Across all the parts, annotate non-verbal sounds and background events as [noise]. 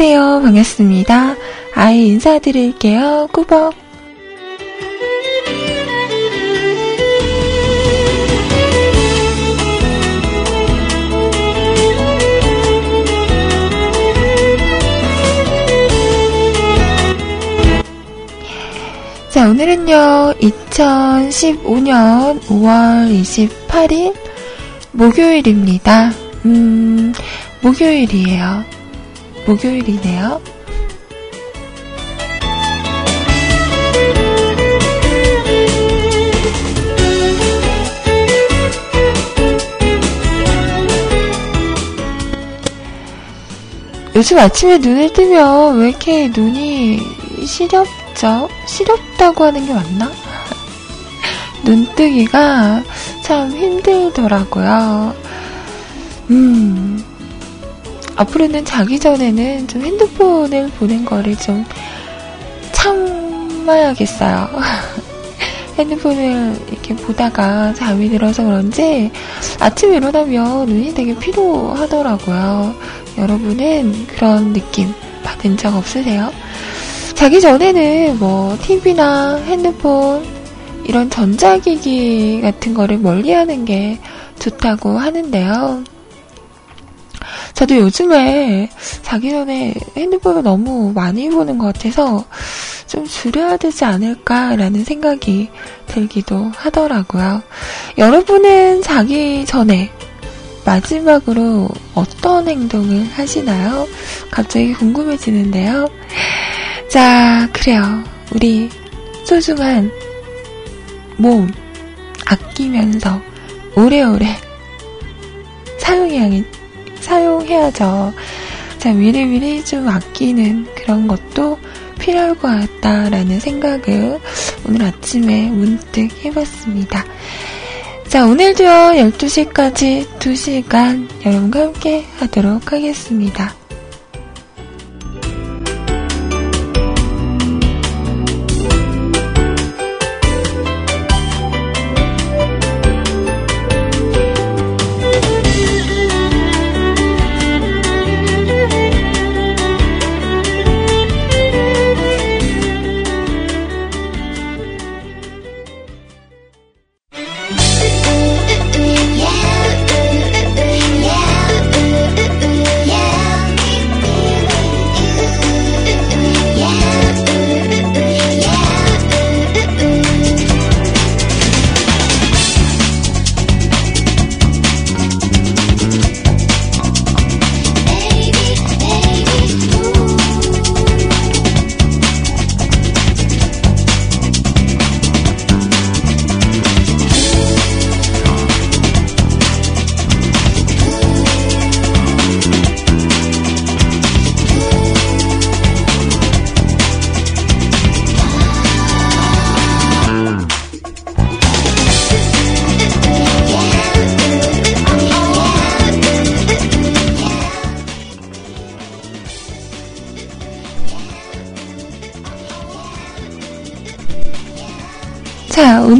안녕하세요. 반갑습니다. 아이 인사드릴게요. 꾸벅. 자, 오늘은요, 2015년 5월 28일 목요일입니다. 음, 목요일이에요. 목요일이네요. 요즘 아침에 눈을 뜨면 왜 이렇게 눈이 시렵죠? 시렵다고 하는 게 맞나? [laughs] 눈뜨기가 참 힘들더라고요. 음, 앞으로는 자기 전에는 좀 핸드폰을 보는 거를 좀 참아야겠어요. [laughs] 핸드폰을 이렇게 보다가 잠이 들어서 그런지 아침에 일어나면 눈이 되게 피로하더라고요. 여러분은 그런 느낌 받은 적 없으세요? 자기 전에는 뭐 TV나 핸드폰 이런 전자기기 같은 거를 멀리 하는 게 좋다고 하는데요. 저도 요즘에 자기 전에 핸드폰을 너무 많이 보는 것 같아서 좀 줄여야 되지 않을까라는 생각이 들기도 하더라고요. 여러분은 자기 전에 마지막으로 어떤 행동을 하시나요? 갑자기 궁금해지는데요. 자, 그래요. 우리 소중한 몸 아끼면서 오래오래 사용해야, 사용해야죠. 자, 미리미리 좀 아끼는 그런 것도 필요할 것 같다라는 생각을 오늘 아침에 문득 해봤습니다. 자, 오늘도요, 12시까지 2시간 여러분과 함께 하도록 하겠습니다.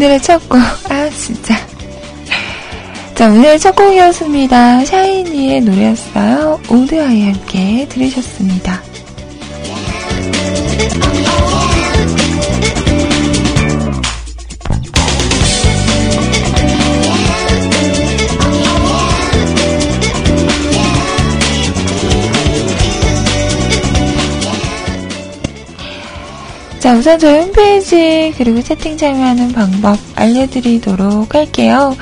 오늘의 첫 곡. 아, 진짜. 자, 오늘의 첫 곡이었습니다. 샤이니의 노래였어요. 오드아이 함께 들으셨습니다. 자, 우선 저희 홈페이지 그리고 채팅 참여하는 방법 알려드리도록 할게요.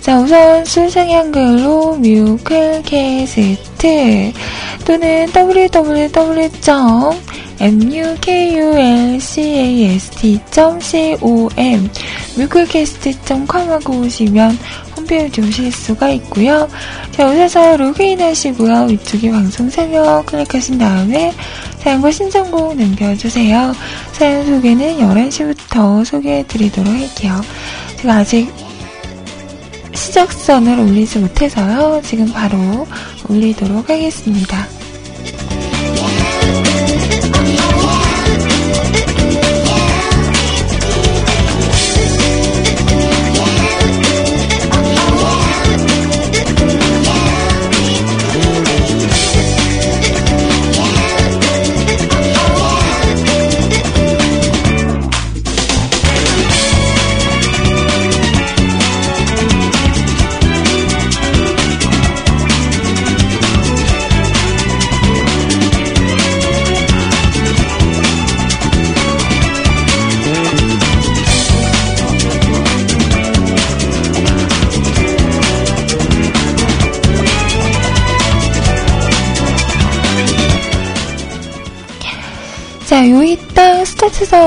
자, 우선 순상의 한글로 뮤클캐스트 또는 www.mukulcast.com 뮤클캐스트.com 하고 오시면 홈페이지 오실 수가 있고요. 자, 오셔서 로그인 하시고요. 위쪽에 방송 설명 클릭하신 다음에 사연과 신청곡 남겨주세요. 사연 소개는 11시부터 소개해드리도록 할게요. 제가 아직 시작선을 올리지 못해서요. 지금 바로 올리도록 하겠습니다.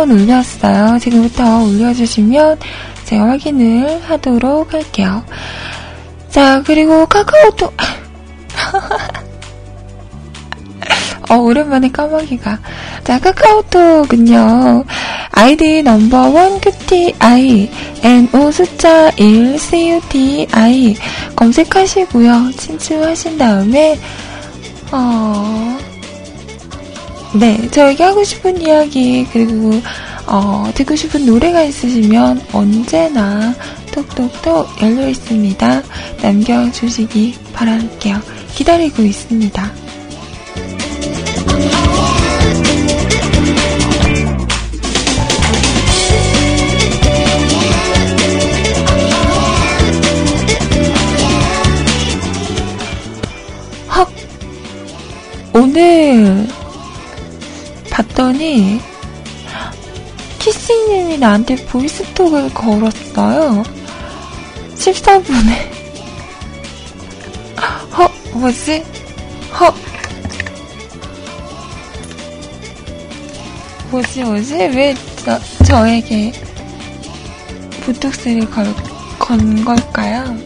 스타트선 올렸어요. 지금부터 올려주시면 제가 확인을 하도록 할게요. 자, 그리고 카카오톡. [laughs] 어, 오랜만에 까마귀가. 자, 카카오톡은요, 아이디 넘버 원 QTI, NO 숫자 1 CUTI 검색하시고요. 친추하신 다음에, 어, 네, 저에게 하고 싶은 이야기, 그리고, 어, 듣고 싶은 노래가 있으시면 언제나 톡톡톡 열려 있습니다. 남겨주시기 바랄게요. 기다리고 있습니다. 헉! 오늘 봤더니 키스님이 나한테 보이스톡을 걸었어요. 14분에. 헉, [laughs] 뭐지? 헉. 뭐지, 뭐지? 왜 저, 저에게 보톡스를 걸, 건 걸까요?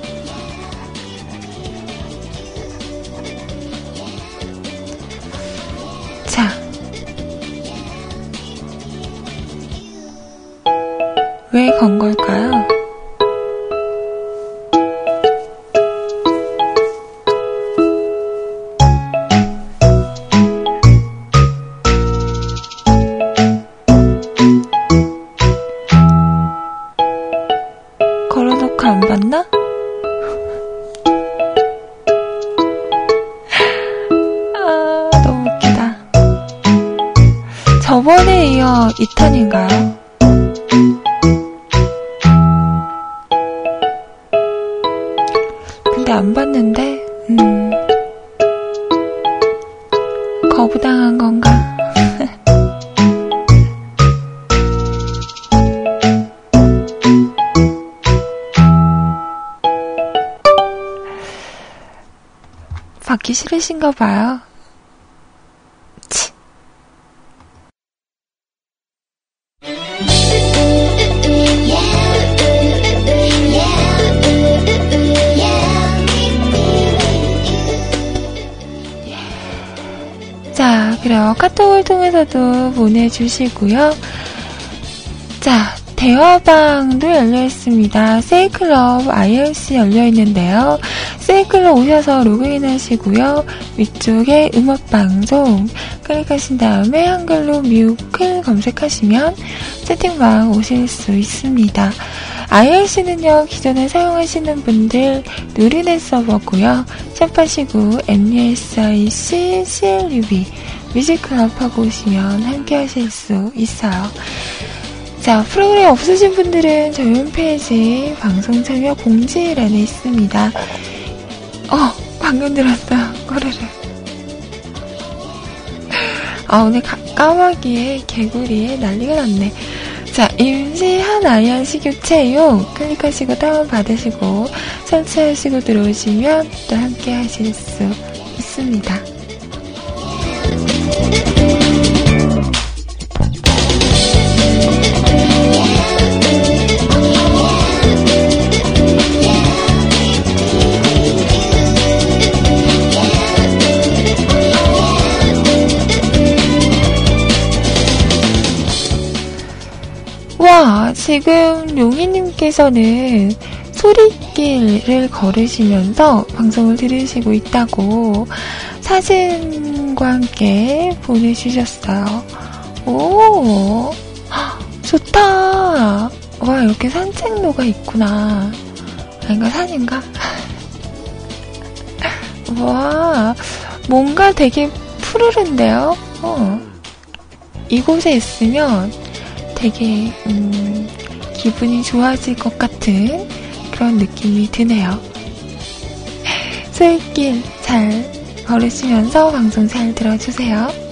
왜 건 걸까요? 싫으신가 봐요. 치. 자, 그래요. 카톡을 통해서도 보내주시고요. 자, 대화방도 열려 있습니다. 세이클럽 IRC 열려 있는데요. 세이클럽 오셔서 로그인 하시고요. 위쪽에 음악방송 클릭하신 다음에 한글로 뮤클 검색하시면 채팅방 오실 수 있습니다. IRC는요, 기존에 사용하시는 분들 누리넷 서버고요. 샵하시고 MUSIC CLUB 뮤직클럽 하고 오시면 함께 하실 수 있어요. 자, 프로그램 없으신 분들은 저희 홈페이지 방송 참여 공지란에 있습니다. 어, 방금 들었어요. 꼬르르. 아, 오늘 가, 까마귀에 개구리에 난리가 났네. 자, 임시한 아이안 식유체용 클릭하시고 다운받으시고 설치하시고 들어오시면 또 함께 하실 수 있습니다. 지금 용희님께서는 소리길을 걸으시면서 방송을 들으시고 있다고 사진과 함께 보내주셨어요. 오, 좋다. 와, 이렇게 산책로가 있구나. 아닌가, 산인가? [laughs] 와, 뭔가 되게 푸르른데요? 어. 이곳에 있으면 되게 음, 기분이 좋아질 것 같은 그런 느낌이 드네요. [laughs] 소일길 잘 걸으시면서 방송 잘 들어주세요.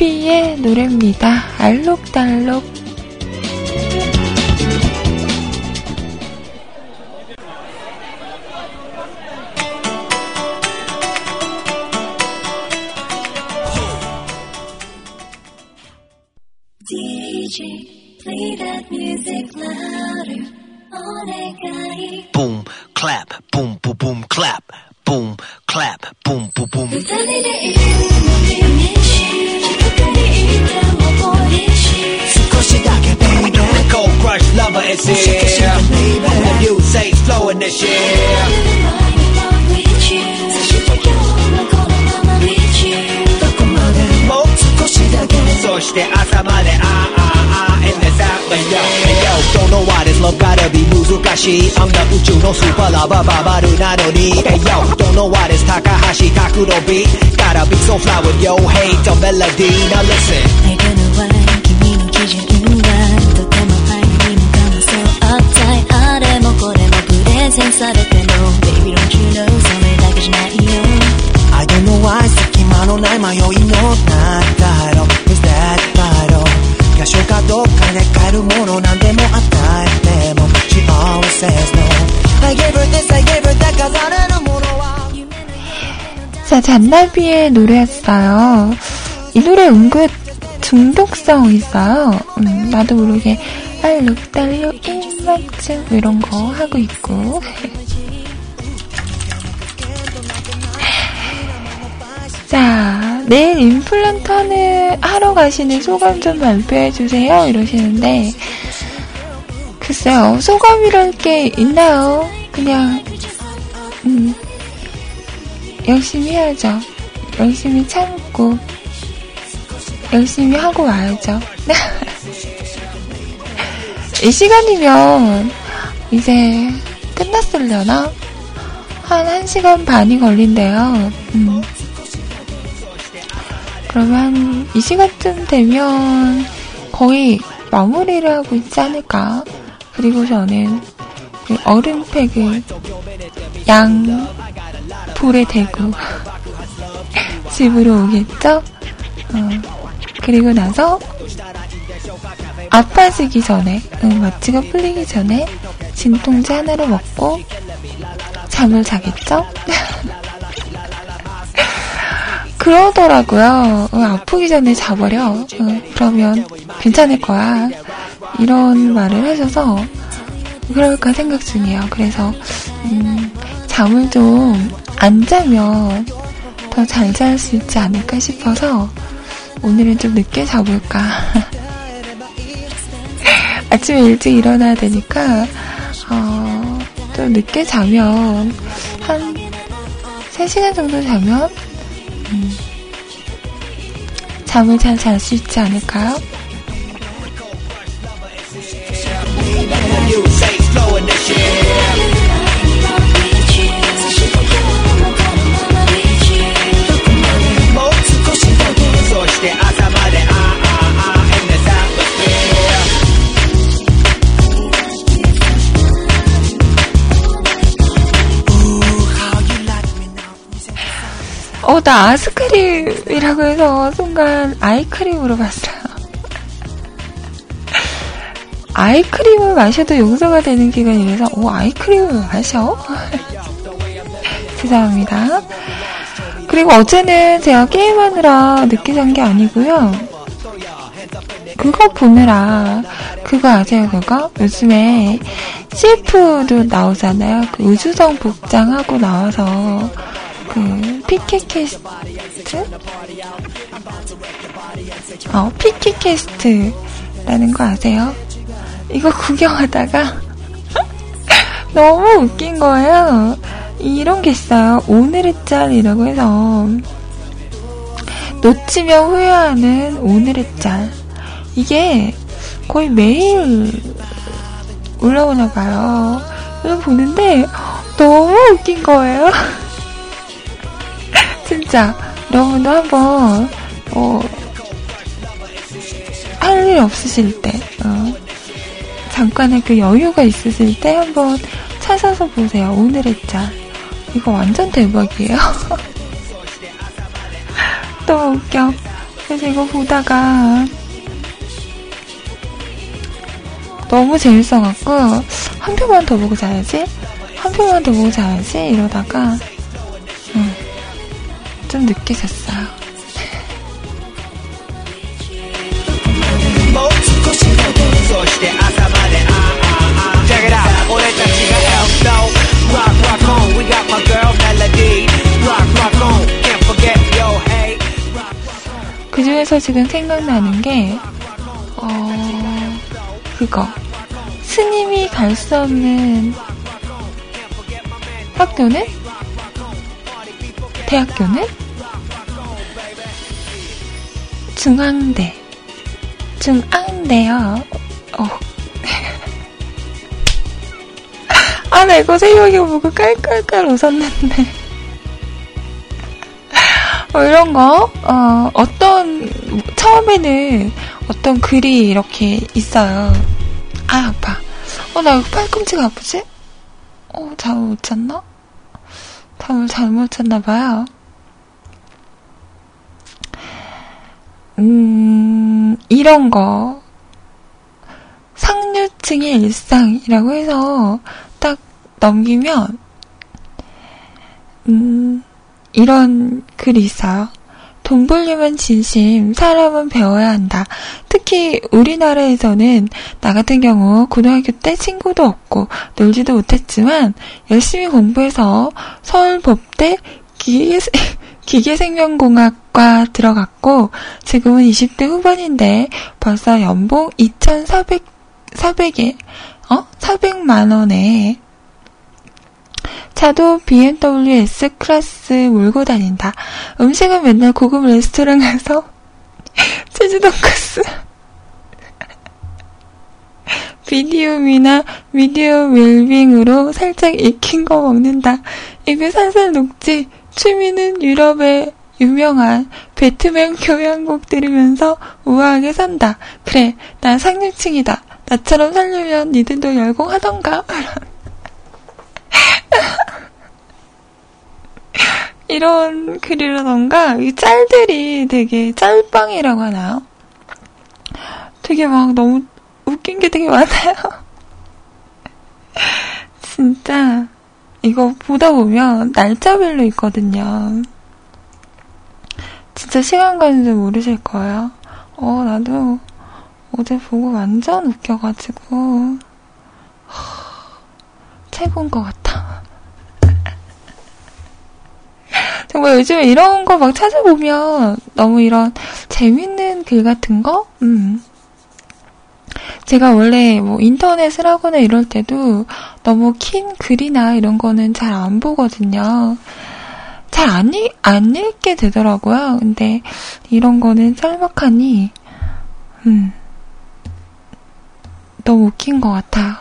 잔나비의 노래입니다. 알록달록. summer is here. The new safe flowing this year. I'm the Uchu super lover Hey yo, don't know why this Takahashi Kakuro beat Gotta be so fly with yo hate on melody Now listen もプレゼンされても Baby don't you know それだけじゃないよ I don't know why 隙間のない迷いのなんだろう Is that battle 場所かどっかで買えるものなんでも与えても She always says no I gave her this I gave her that 飾れるものは 자, 잔나비의 노래였어요. 이 노래 은근 중독성 있어요. 음, 나도 모르게 알록 달록 입맞춤 이런 거 하고 있고. 자, 내일 임플란트는 하러 가시는 소감 좀 발표해 주세요. 이러시는데 글쎄요, 소감이랄 게 있나요? 그냥 음, 열심히 해야죠. 열심히 참고 열심히 하고 와야죠. [laughs] 이 시간이면 이제 끝났으려나? 한 1시간 반이 걸린대요. 음. 그러면 이 시간쯤 되면 거의 마무리를 하고 있지 않을까. 그리고 저는 그 얼음팩을 양 불에 대고 [laughs] 집으로 오겠죠? 어, 그리고 나서 아파지기 전에, 응, 마취가 풀리기 전에 진통제 하나를 먹고 잠을 자겠죠? [laughs] 그러더라고요. 어, 아프기 전에 자버려. 어, 그러면 괜찮을 거야. 이런 말을 하셔서 그럴까 생각 중이에요. 그래서 음, 잠을 좀 안 자면 더 잘 잘 수 있지 않을까 싶어서 오늘은 좀 늦게 자볼까. 아침에 일찍 일어나야 되니까 어, 좀 늦게 자면 한 3시간 정도 자면 음, 잠을 잘 잘 수 있지 않을까요? 어, 나 아이스크림이라고 해서 순간 아이크림으로 봤어요. 아이크림을 마셔도 용서가 되는 기간이라서, 오, 아이크림을 마셔? [laughs] 죄송합니다. 그리고 어제는 제가 게임하느라 늦게 잔 게 아니고요. 그거 보느라, 그거 아세요, 그거? 요즘에 CF도 나오잖아요. 그 우주성 복장하고 나와서, 그, 피케캐스트? 어, 피키캐스트라는 거 아세요? 이거 구경하다가 [laughs] 너무 웃긴 거예요. 이런 게 있어요. 오늘의 짤이라고 해서 놓치면 후회하는 오늘의 짤. 이게 거의 매일 올라오나 봐요. 이거 보는데 너무 웃긴 거예요. [laughs] 진짜 여러분도 한번 어, 할 일 없으실 때 어, 잠깐의 그 여유가 있으실 때 한번 찾아서 보세요. 오늘의 짤. 이거 완전 대박이에요. [laughs] 너무 웃겨. 그래서 이거 보다가 너무 재밌어갖고 한 편만 더 보고 자야지 한 편만 더 보고 자야지 이러다가 음, 좀 늦게 잤어요. 그 중에서 지금 생각나는 게, 어, 그거. 스님이 갈 수 없는 학교는? 대학교는? 중앙대. 중앙대요. 어. [laughs] 아, 나 이거 새벽에 보고 깔깔깔 웃었는데. 뭐 [laughs] 이런 거, 어, 어떤, 처음에는 어떤 글이 이렇게 있어요. 아, 아파. 어, 나 팔꿈치가 아프지? 어, 잠을 못 잤나? 잠을 잘못 잤나봐요. 음, 이런 거. 상류층의 일상이라고 해서 딱 넘기면, 음, 이런 글이 있어요. 돈 벌려면 진심, 사람은 배워야 한다. 특히 우리나라에서는 나 같은 경우 고등학교 때 친구도 없고 놀지도 못했지만 열심히 공부해서 서울법대 기계, 기계생명공학과 들어갔고 지금은 20대 후반인데 벌써 연봉 2,400, 400에, 어? 400만 원에 차도 BMW S클래스 몰고 다닌다. 음식은 맨날 고급 레스토랑 가서 치즈 돈까스 비디움이나 미디어 웰빙으로 살짝 익힌 거 먹는다. 입에 살살 녹지. 취미는 유럽의 유명한 배트맨 교향곡 들으면서 우아하게 산다. 그래, 난 상류층이다. 나처럼 살려면 니들도 열공하던가. [laughs] 이런 글이라던가, 이 짤들이 되게 짤방이라고 하나요? 되게 막 너무 웃긴 게 되게 많아요. [laughs] 진짜, 이거 보다 보면 날짜별로 있거든요. 진짜 시간 가는 줄 모르실 거예요. 어, 나도 어제 보고 완전 웃겨가지고, 최고인 것 같아. [laughs] 정말 요즘에 이런 거 막 찾아보면 너무 이런 재밌는 글 같은 거? 음. 제가 원래 뭐 인터넷을 하거나 이럴 때도 너무 긴 글이나 이런 거는 잘 안 보거든요. 잘안안 읽게 되더라고요. 근데 이런 거는 짤막하니, 음, 너무 웃긴 것 같아요.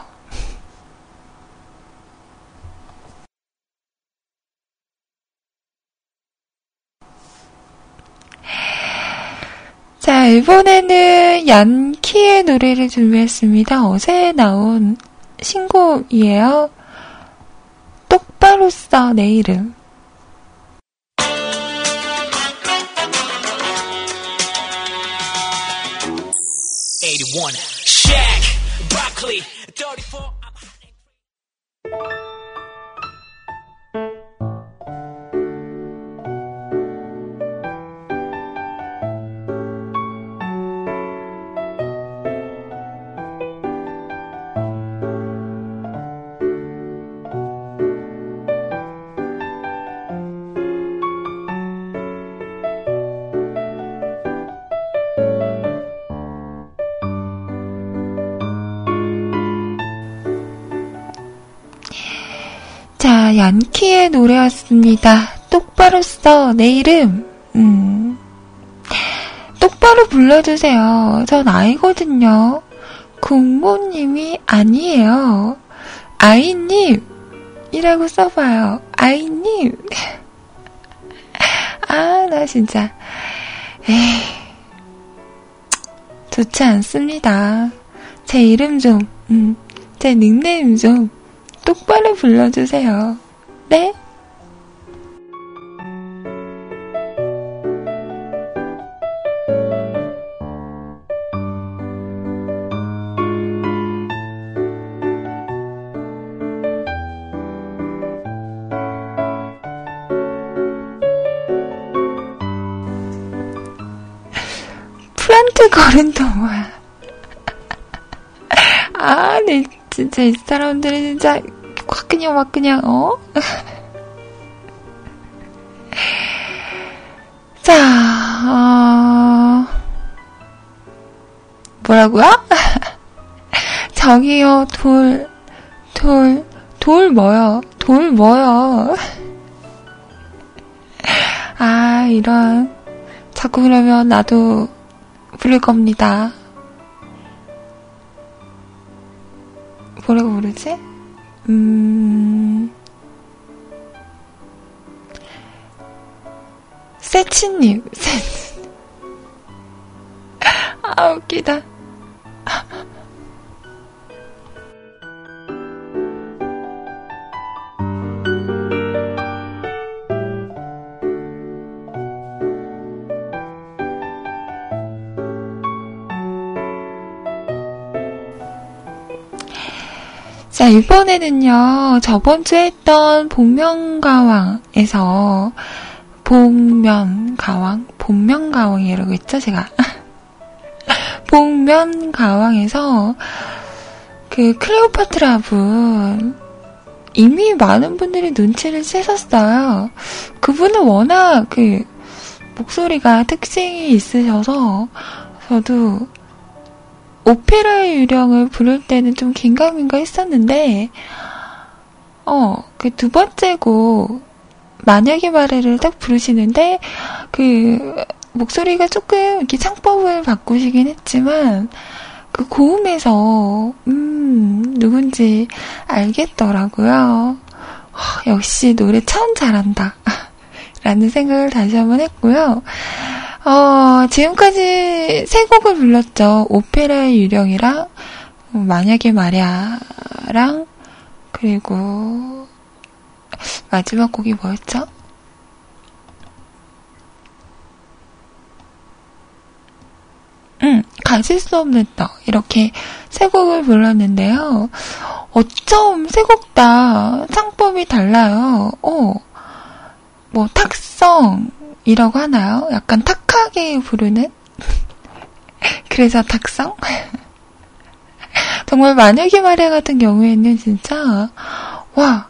자, 이번에는 얀키의 노래를 준비했습니다. 어제 나온 신곡이에요. 똑바로 써, 내 이름. 81 Shaq Broccoli 34 자, 얀키의 노래였습니다. 똑바로 써, 내 이름. 음. 똑바로 불러주세요. 전 아이거든요. 국모님이 아니에요. 아이님! 이라고 써봐요. 아이님! [laughs] 아, 나 진짜. 에이. 좋지 않습니다. 제 이름 좀, 음, 제 닉네임 좀 똑바로 불러주세요. 네? 플란트 걸은 동화. [laughs] 아, 네, 진짜 이 사람들이 진짜 확 그냥 막 그냥, 어? [laughs] 자, 어, 뭐라고요? [laughs] 저기요, 돌, 돌, 돌 뭐요? 돌 뭐요? [laughs] 아, 이런. 자꾸 그러면 나도 부를 겁니다. 뭐라고 부르지? 음, 세치님, 세치. 아, 웃기다. 이번에는요, 저번 주에 했던 복면가왕에서, 복면가왕? 복면가왕이라고 했죠, 제가. [laughs] 복면가왕에서, 그, 클레오파트라 분, 이미 많은 분들이 눈치를 채셨어요. 그분은 워낙 그, 목소리가 특징이 있으셔서, 저도 오페라의 유령을 부를 때는 좀 긴가민가 했었는데, 어, 그 두 번째 곡, 만약의 말해를 딱 부르시는데, 그, 목소리가 조금 이렇게 창법을 바꾸시긴 했지만, 그 고음에서, 음, 누군지 알겠더라고요. 허, 역시 노래 참 잘한다. [laughs] 라는 생각을 다시 한번 했고요. 어, 지금까지 세 곡을 불렀죠. 오페라의 유령이랑, 만약에 말야랑, 그리고, 마지막 곡이 뭐였죠? 응, 가질 수 없는 떡. 이렇게 세 곡을 불렀는데요. 어쩜 세 곡다 창법이 달라요. 어, 뭐, 탁성, 이라고 하나요? 약간 탁하게 부르는? [laughs] 그래서 탁성? [laughs] 정말 만약에 말해 같은 경우에는 진짜, 와,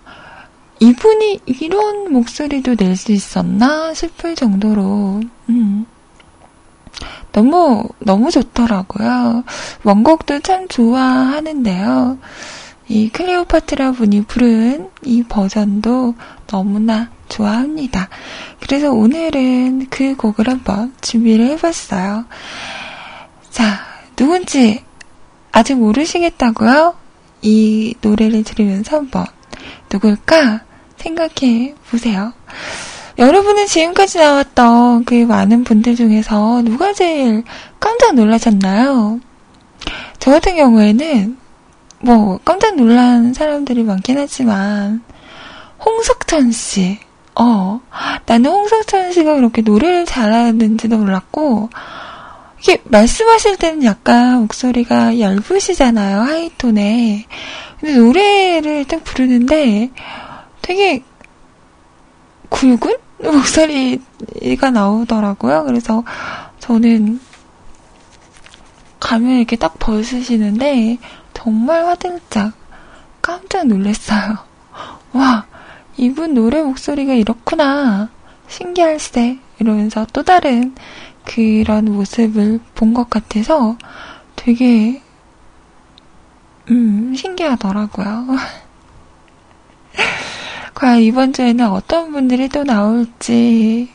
이분이 이런 목소리도 낼 수 있었나 싶을 정도로, 음, 너무, 너무 좋더라고요. 원곡도 참 좋아하는데요. 이 클레오파트라 분이 부른 이 버전도 너무나 좋아합니다. 그래서 오늘은 그 곡을 한번 준비를 해봤어요. 자, 누군지 아직 모르시겠다고요? 이 노래를 들으면서 한번 누굴까 생각해 보세요. 여러분은 지금까지 나왔던 그 많은 분들 중에서 누가 제일 깜짝 놀라셨나요? 저 같은 경우에는 뭐 깜짝 놀란 사람들이 많긴 하지만 홍석천 씨, 어, 나는 홍석천 씨가 그렇게 노래를 잘하는지도 몰랐고, 이게 말씀하실 때는 약간 목소리가 얇으시잖아요, 하이톤에. 근데 노래를 딱 부르는데 되게 굵은 목소리가 나오더라고요. 그래서 저는 가면 이렇게 딱 벗으시는데 정말 화들짝 깜짝 놀랐어요. 와, 이분 노래 목소리가 이렇구나. 신기할세. 이러면서 또 다른 그런 모습을 본 것 같아서 되게, 음, 신기하더라고요. [laughs] 과연 이번 주에는 어떤 분들이 또 나올지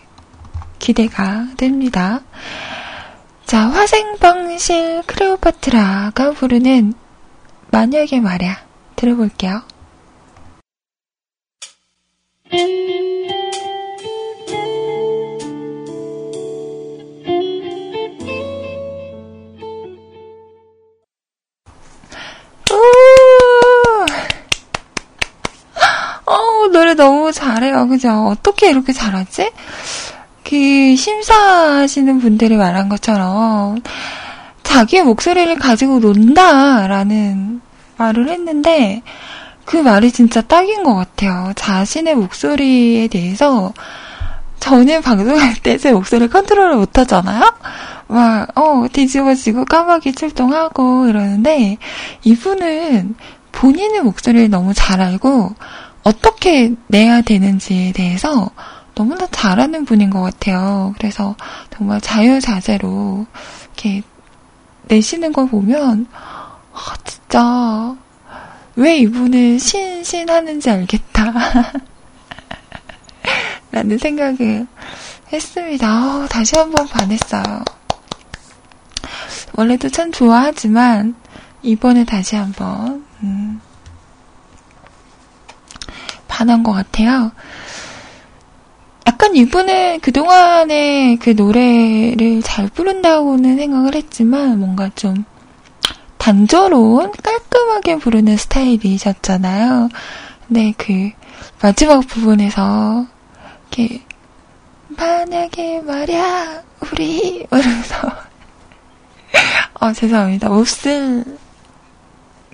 기대가 됩니다. 자, 화생방실 크레오파트라가 부르는 만약에 말야 들어볼게요. 어, 노래 너무 잘해요. 그죠? 어떻게 이렇게 잘하지? 그, 심사하시는 분들이 말한 것처럼, 자기의 목소리를 가지고 논다라는 말을 했는데, 그 말이 진짜 딱인 것 같아요. 자신의 목소리에 대해서 저는 방송할 때 제 목소리 컨트롤을 못 하잖아요? 막, 어, 뒤집어지고 까마귀 출동하고 이러는데, 이분은 본인의 목소리를 너무 잘 알고, 어떻게 내야 되는지에 대해서 너무나 잘하는 분인 것 같아요. 그래서 정말 자유자재로 이렇게 내시는 걸 보면, 아, 진짜, 왜 이분은 신신하는지 알겠다. [laughs] 라는 생각을 했습니다. 어, 다시 한번 반했어요. 원래도 참 좋아하지만, 이번에 다시 한번, 음, 반한 것 같아요. 약간 이분은 그동안에 그 노래를 잘 부른다고는 생각을 했지만, 뭔가 좀, 단조로운, 깔끔하게 부르는 스타일이셨잖아요. 근데 그, 마지막 부분에서, 이렇게, 만약에 말야, 우리, 이러면서, [laughs] 어, 죄송합니다. 몹쓸,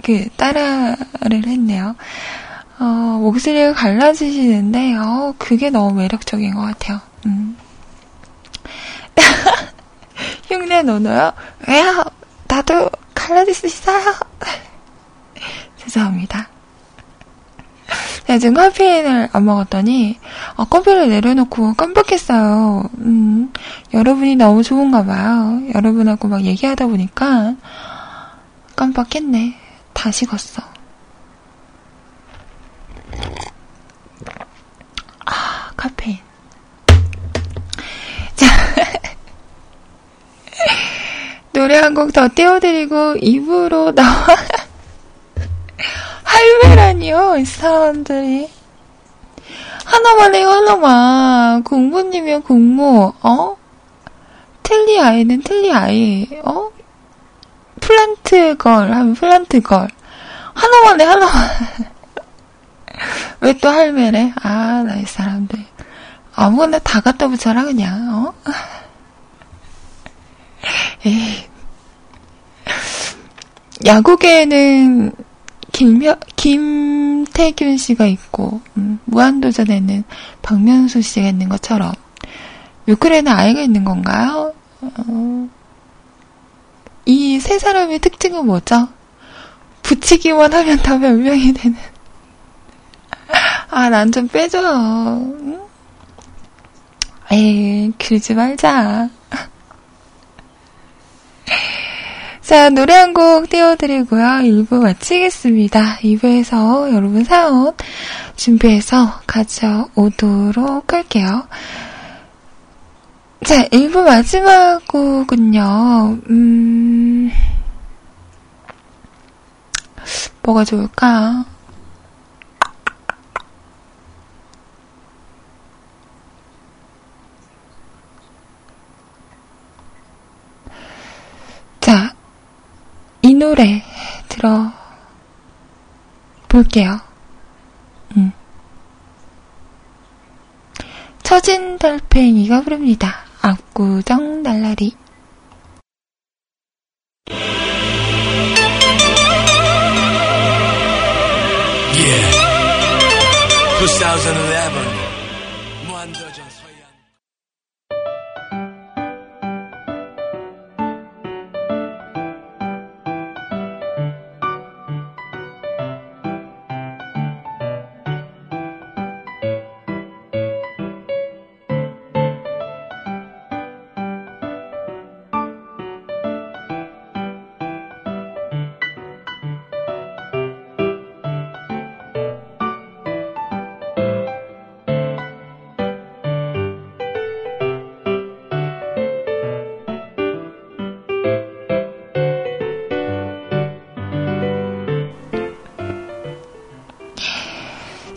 그, 따라를 했네요. 어, 목소리가 갈라지시는데, 어, 그게 너무 매력적인 것 같아요. 음. [laughs] 흉내 노노요? 왜요? 나도 갈라질 수 있어요. 죄송합니다. 제가 지금 카페인을 안 먹었더니, 아, 커피를 내려놓고 깜빡했어요. 음, 여러분이 너무 좋은가 봐요. 여러분하고 막 얘기하다 보니까, 깜빡했네. 다 식었어. 아, 카페인. 자. [laughs] 노래 한 곡 더 띄워드리고, 입으로 나와. [laughs] 할매라니요, 이 사람들이. 하나만 해요, 하나만. 공부님이면 공모, 어? 틀리 아이는 틀리 아이, 어? 플란트 걸 하면 플란트 걸. 하나만 해, [laughs] 하나만. 왜 또 할매래? 아, 나이 사람들. 아무거나 다 갖다 붙여라, 그냥, 어? [laughs] 에이. 야구계에는 김명, 김태균 씨가 있고, 음, 무한도전에는 박명수 씨가 있는 것처럼, 뮤클에는 아이가 있는 건가요? 어, 이세 사람의 특징은 뭐죠? 붙이기만 하면 다몇 명이 되는. 아, 난 좀 빼줘. 응? 에이, 그러지 말자. 자, 노래 한 곡 띄워드리고요. 1부 마치겠습니다. 2부에서 여러분 사연 준비해서 가져오도록 할게요. 자, 1부 마지막 곡은요, 음, 뭐가 좋을까? 자, 이 노래 들어 볼게요. 음. 처진 달팽이가 부릅니다. 압구정 날라리. Yeah. 2011.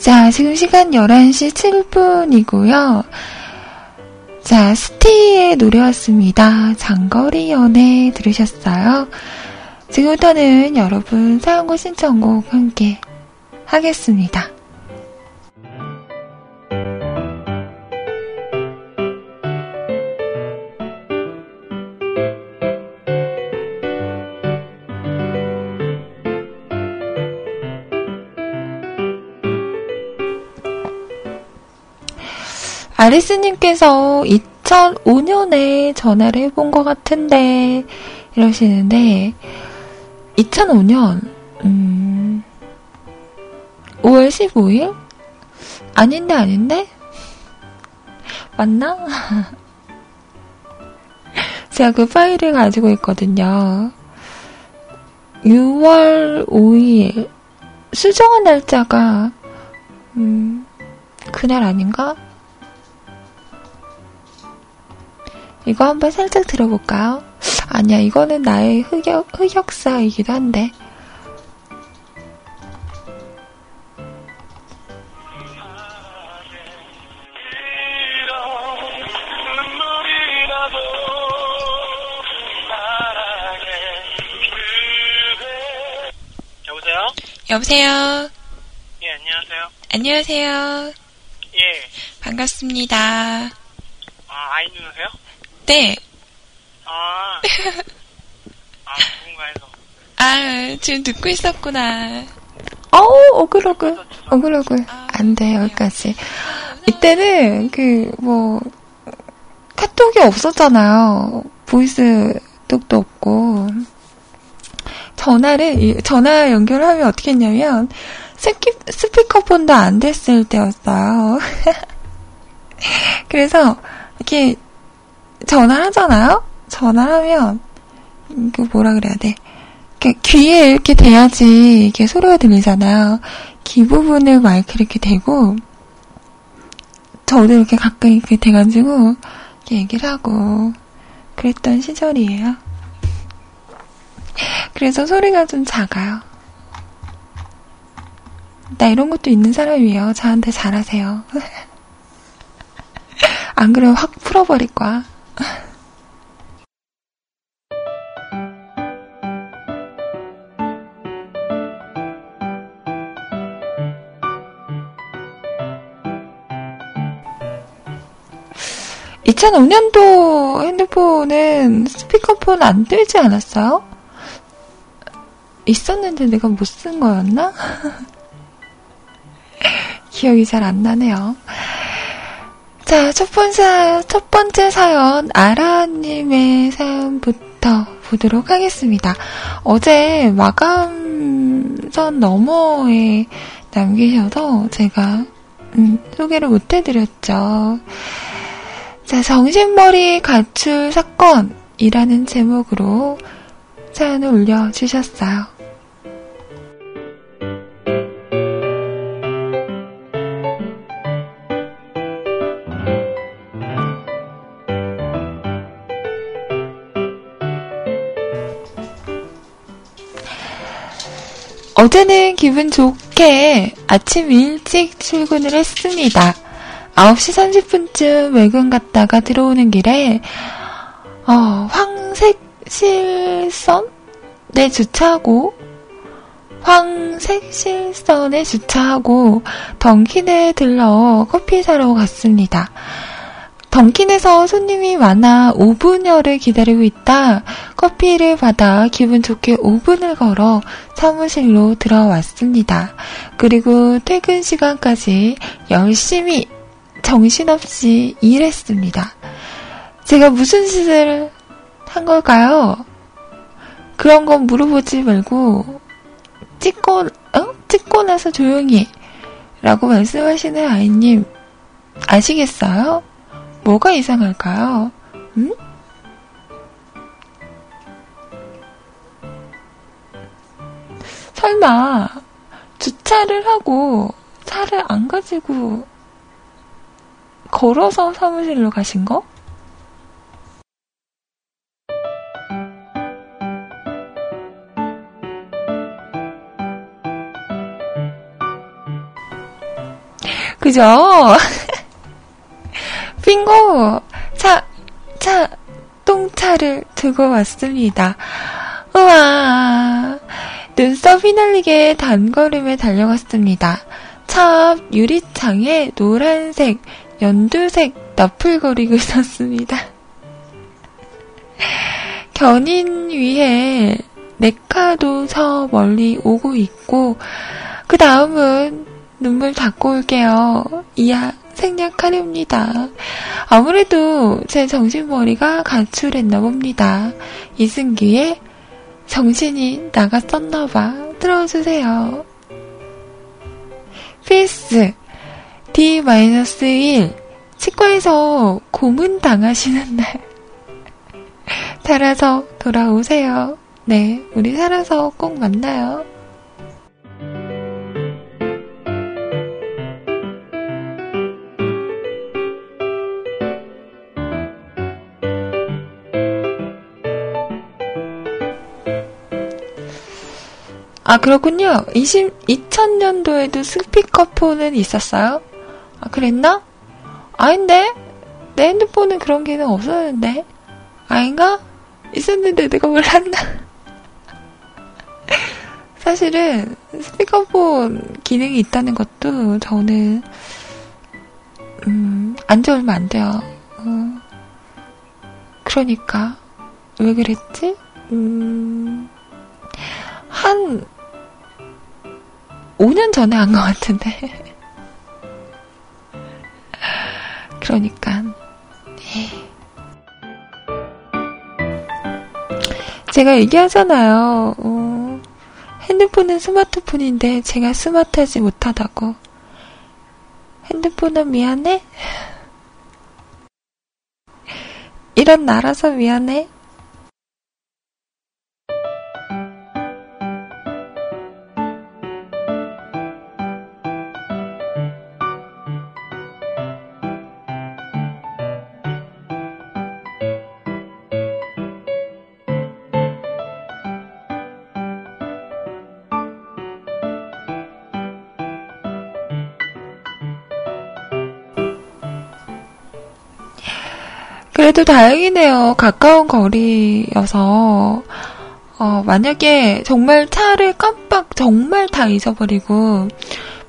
자, 지금 시간 11시 7분이고요. 자, 스티의 노래였습니다. 장거리 연애 들으셨어요? 지금부터는 여러분 사연과 신청곡 함께 하겠습니다. 아리스님께서 2005년에 전화를 해본 것 같은데, 이러시는데, 2005년, 음, 5월 15일? 아닌데, 아닌데? 맞나? [laughs] 제가 그 파일을 가지고 있거든요. 6월 5일, 수정한 날짜가, 음, 그날 아닌가? 이거 한번 살짝 들어볼까요? 아니야, 이거는 나의 흑역, 흑역사이기도 한데. 여보세요? 여보세요? 예, 안녕하세요. 안녕하세요. 예. 반갑습니다. 아, 아이 누나세요? 네. 아. [laughs] 아, 누군가 해서. 아, 지금 듣고 있었구나. 어우, 오글오글. 오글오글. 안 돼, 여기까지. 이때는, 그, 뭐, 카톡이 없었잖아요. voice 톡도 없고. 전화를, 이- 전화 연결하면 어떻게 했냐면, 스키, 스피커폰도 안 됐을 때였어요. [laughs] 그래서, 이렇게, 전화를 하잖아요? 전화를 하면, 그 뭐라 그래야 돼. 귀에 이렇게 대야지 이게 소리가 들리잖아요. 귀 부분을 마이크 이렇게 대고 저도 이렇게 가끔 이렇게 대가지고 이렇게 얘기를 하고 그랬던 시절이에요. 그래서 소리가 좀 작아요. 나 이런 것도 있는 사람이에요. 저한테 잘하세요. [laughs] 안 그러면 확 풀어버릴 거야. (2005년도) 핸드폰은 스피커폰 안 들지 않았어요? 있었는데 내가 못 쓴 거였나? [laughs] 기억이 잘 안 나네요. 자, 첫 번째, 첫 번째 사연, 아라님의 사연부터 보도록 하겠습니다. 어제 마감선 너머에 남기셔서 제가, 음, 소개를 못 해드렸죠. 자, 정신머리 가출 사건이라는 제목으로 사연을 올려주셨어요. 어제는 기분 좋게 아침 일찍 출근을 했습니다. 9시 30분쯤 외근 갔다가 들어오는 길에, 어, 황색 실선에 주차하고, 황색 실선에 주차하고, 던킨에 들러 커피 사러 갔습니다. 던킨에서 손님이 많아 5분여를 기다리고 있다 커피를 받아 기분 좋게 5분을 걸어 사무실로 들어왔습니다. 그리고 퇴근 시간까지 열심히 정신없이 일했습니다. 제가 무슨 짓을 한 걸까요? 그런 건 물어보지 말고 찍고 어? 찍고 나서 조용히 라고 말씀하시는 아이님 아시겠어요? 뭐가 이상할까요? 음? 설마 주차를 하고 차를 안 가지고 걸어서 사무실로 가신 거? 그죠? [laughs] 빙고! 차, 차, 똥차를 두고 왔습니다. 우와! 눈썹 휘날리게 단걸음에 달려갔습니다. 차 앞 유리창에 노란색, 연두색 나풀거리고 있었습니다. [laughs] 견인 위에 네카도 저 멀리 오고 있고, 그 다음은 눈물 닦고 올게요. 이야, 생략하렵니다. 아무래도 제 정신머리가 가출했나 봅니다. 이승기의 정신이 나갔었나봐. 들어주세요. PS D-1 치과에서 고문 당하시는 날 [laughs] 살아서 돌아오세요. 네, 우리 살아서 꼭 만나요. 아, 그렇군요. 20, 2000년도에도 스피커폰은 있었어요? 아, 그랬나? 아닌데? 내 핸드폰은 그런 기능 없었는데? 아닌가? 있었는데 내가 몰랐나? [laughs] 사실은 스피커폰 기능이 있다는 것도 저는 음, 안지 얼마 안 돼요. 어, 그러니까 왜 그랬지? 음, 한 5년 전에 한 것 같은데. 그러니까 네. 제가 얘기하잖아요. 어, 핸드폰은 스마트폰인데 제가 스마트하지 못하다고. 핸드폰은 미안해? 이런 나라서 미안해? 그래도 다행이네요. 가까운 거리여서, 어, 만약에 정말 차를 깜빡 정말 다 잊어버리고,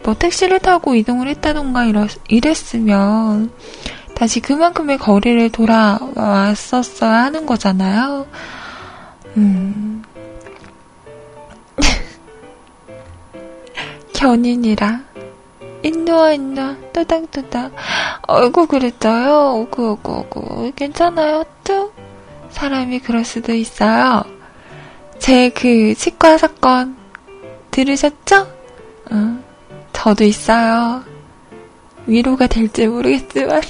뭐 택시를 타고 이동을 했다던가 이러, 이랬으면, 다시 그만큼의 거리를 돌아왔었어야 하는 거잖아요. 음. [laughs] 견인이라. 인누아 인누아 또닥또닥 어이구 그랬어요? 오구 오구 오구. 괜찮아요? 또 사람이 그럴 수도 있어요. 제 그 치과 사건 들으셨죠? 어, 저도 있어요. 위로가 될지 모르겠지만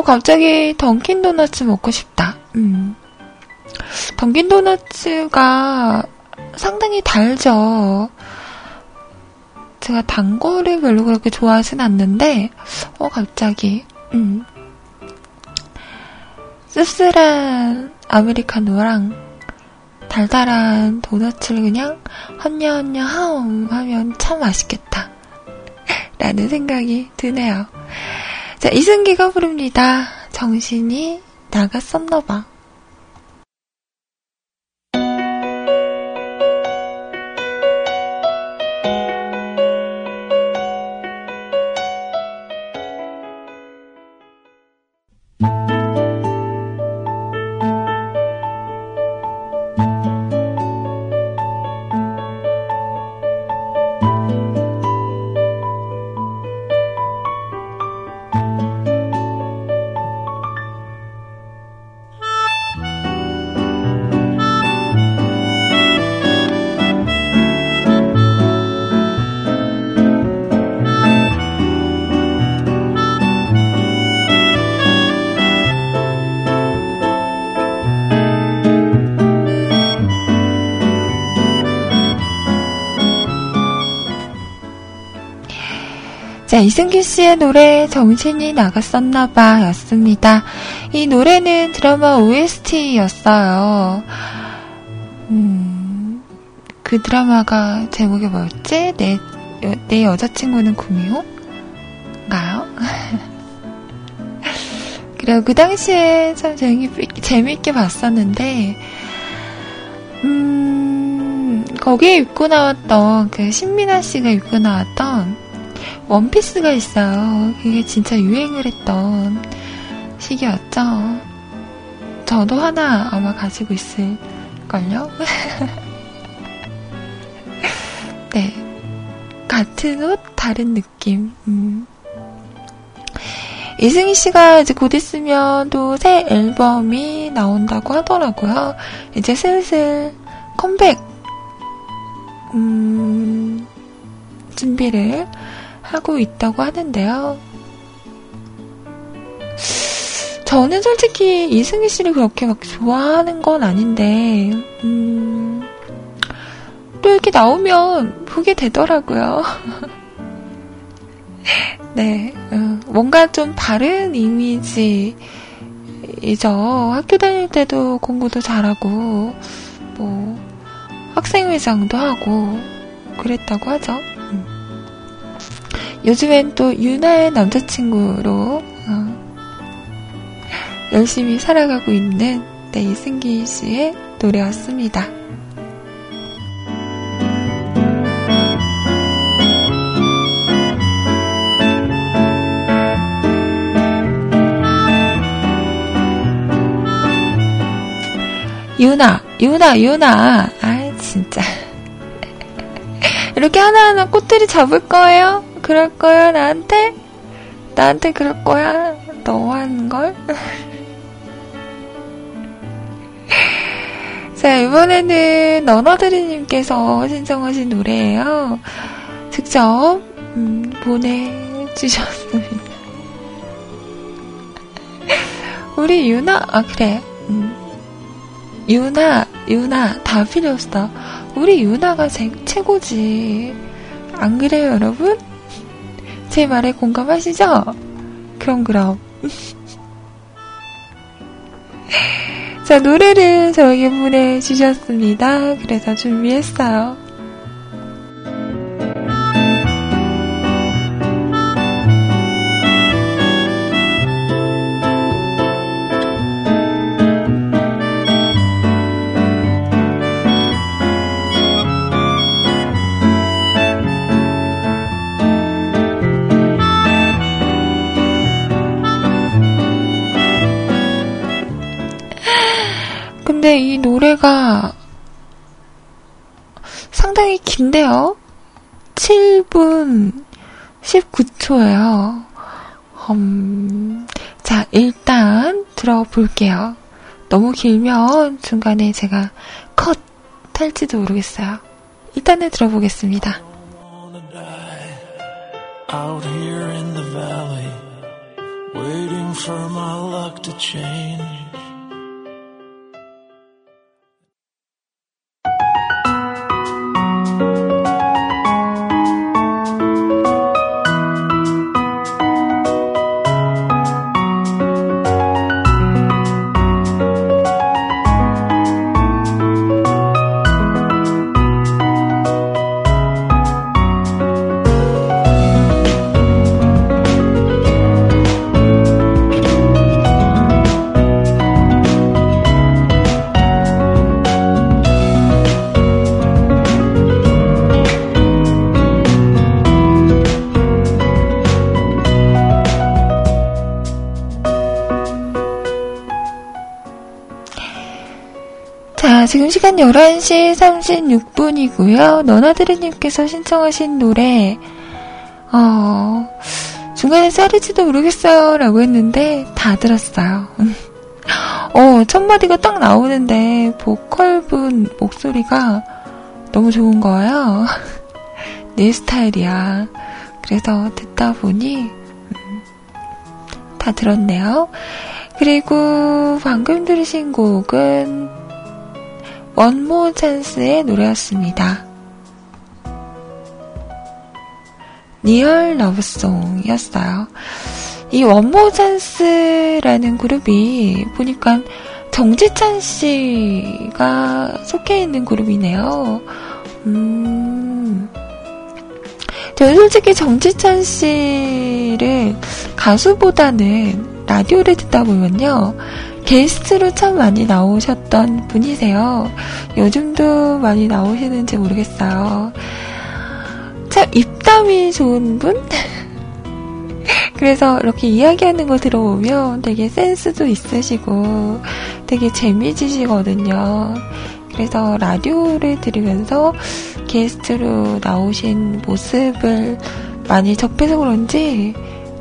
어, 갑자기 던킨 도너츠 먹고 싶다. 음. 던킨 도너츠가 상당히 달죠. 제가 단 거를 별로 그렇게 좋아하진 않는데, 어, 갑자기, 음. 씁쓸한 아메리카노랑 달달한 도너츠를 그냥 헌녀헌녀 하옴 하면 참 맛있겠다. [laughs] 라는 생각이 드네요. 자, 이승기가 부릅니다. 정신이 나갔었나봐. 자, 이승기 씨의 노래 정신이 나갔었나봐 였습니다. 이 노래는 드라마 OST였어요. 음, 그 드라마가 제목이 뭐였지? 내, 여, 내 여자친구는 구미호인가요? [laughs] 그래요. 그 당시에 참 재밌게, 재밌 게 봤었는데, 음, 거기에 입고 나왔던, 그 신민아 씨가 입고 나왔던 원피스가 있어요. 그게 진짜 유행을 했던 시기였죠. 저도 하나 아마 가지고 있을걸요? [laughs] 네. 같은 옷, 다른 느낌. 음. 이승희 씨가 이제 곧 있으면 또 새 앨범이 나온다고 하더라고요. 이제 슬슬 컴백, 음, 준비를 하고 있다고 하는데요. 저는 솔직히 이승희 씨를 그렇게 막 좋아하는 건 아닌데, 음, 또 이렇게 나오면 보게 되더라고요. [laughs] 네, 어, 뭔가 좀 다른 이미지이죠. 학교 다닐 때도 공부도 잘하고, 뭐, 학생회장도 하고, 그랬다고 하죠. 음. 요즘엔 또 유나의 남자친구로, 어, 열심히 살아가고 있는 네, 이승기 씨의 노래였습니다. 유나, 유나, 유나. 아, 진짜. [laughs] 이렇게 하나하나 꽃들이 잡을 거예요? 그럴 거야, 나한테? 나한테 그럴 거야? 너 하는 걸? [laughs] 자, 이번에는 너너드리님께서 신청하신 노래예요. 직접 음, 보내주셨습니다. [laughs] 우리 유나, 아 그래. 음. 유나, 유나, 다 필요 없어. 우리 유나가 제, 최고지. 안 그래요, 여러분? 제 말에 공감하시죠? 그럼, 그럼. [laughs] 자, 노래를 저에게 보내주셨습니다. 그래서 준비했어요. 근데 이 노래가 상당히 긴데요? 7분 19초예요. 음, 자, 일단 들어볼게요. 너무 길면 중간에 제가 컷 할지도 모르겠어요. 일단은 들어보겠습니다. Out here in the valley, waiting for my luck to change. 지금 시간 11시 36분이고요. 너나드리님께서 신청하신 노래, 어, 중간에 쌀일지도 모르겠어요. 라고 했는데, 다 들었어요. [laughs] 어, 첫 마디가 딱 나오는데, 보컬분 목소리가 너무 좋은 거예요. [laughs] 내 스타일이야. 그래서 듣다 보니, 음, 다 들었네요. 그리고 방금 들으신 곡은 원 모어 찬스의 노래였습니다. Real Love Song이었어요. 이 원 모어 찬스라는 그룹이 보니까 정지찬 씨가 속해 있는 그룹이네요. 음. 저는 솔직히 정지찬 씨를 가수보다는 라디오를 듣다 보면요. 게스트로 참 많이 나오셨던 분이세요. 요즘도 많이 나오시는지 모르겠어요. 참 입담이 좋은 분? [laughs] 그래서 이렇게 이야기하는 거 들어보면 되게 센스도 있으시고 되게 재미지시거든요. 그래서 라디오를 들으면서 게스트로 나오신 모습을 많이 접해서 그런지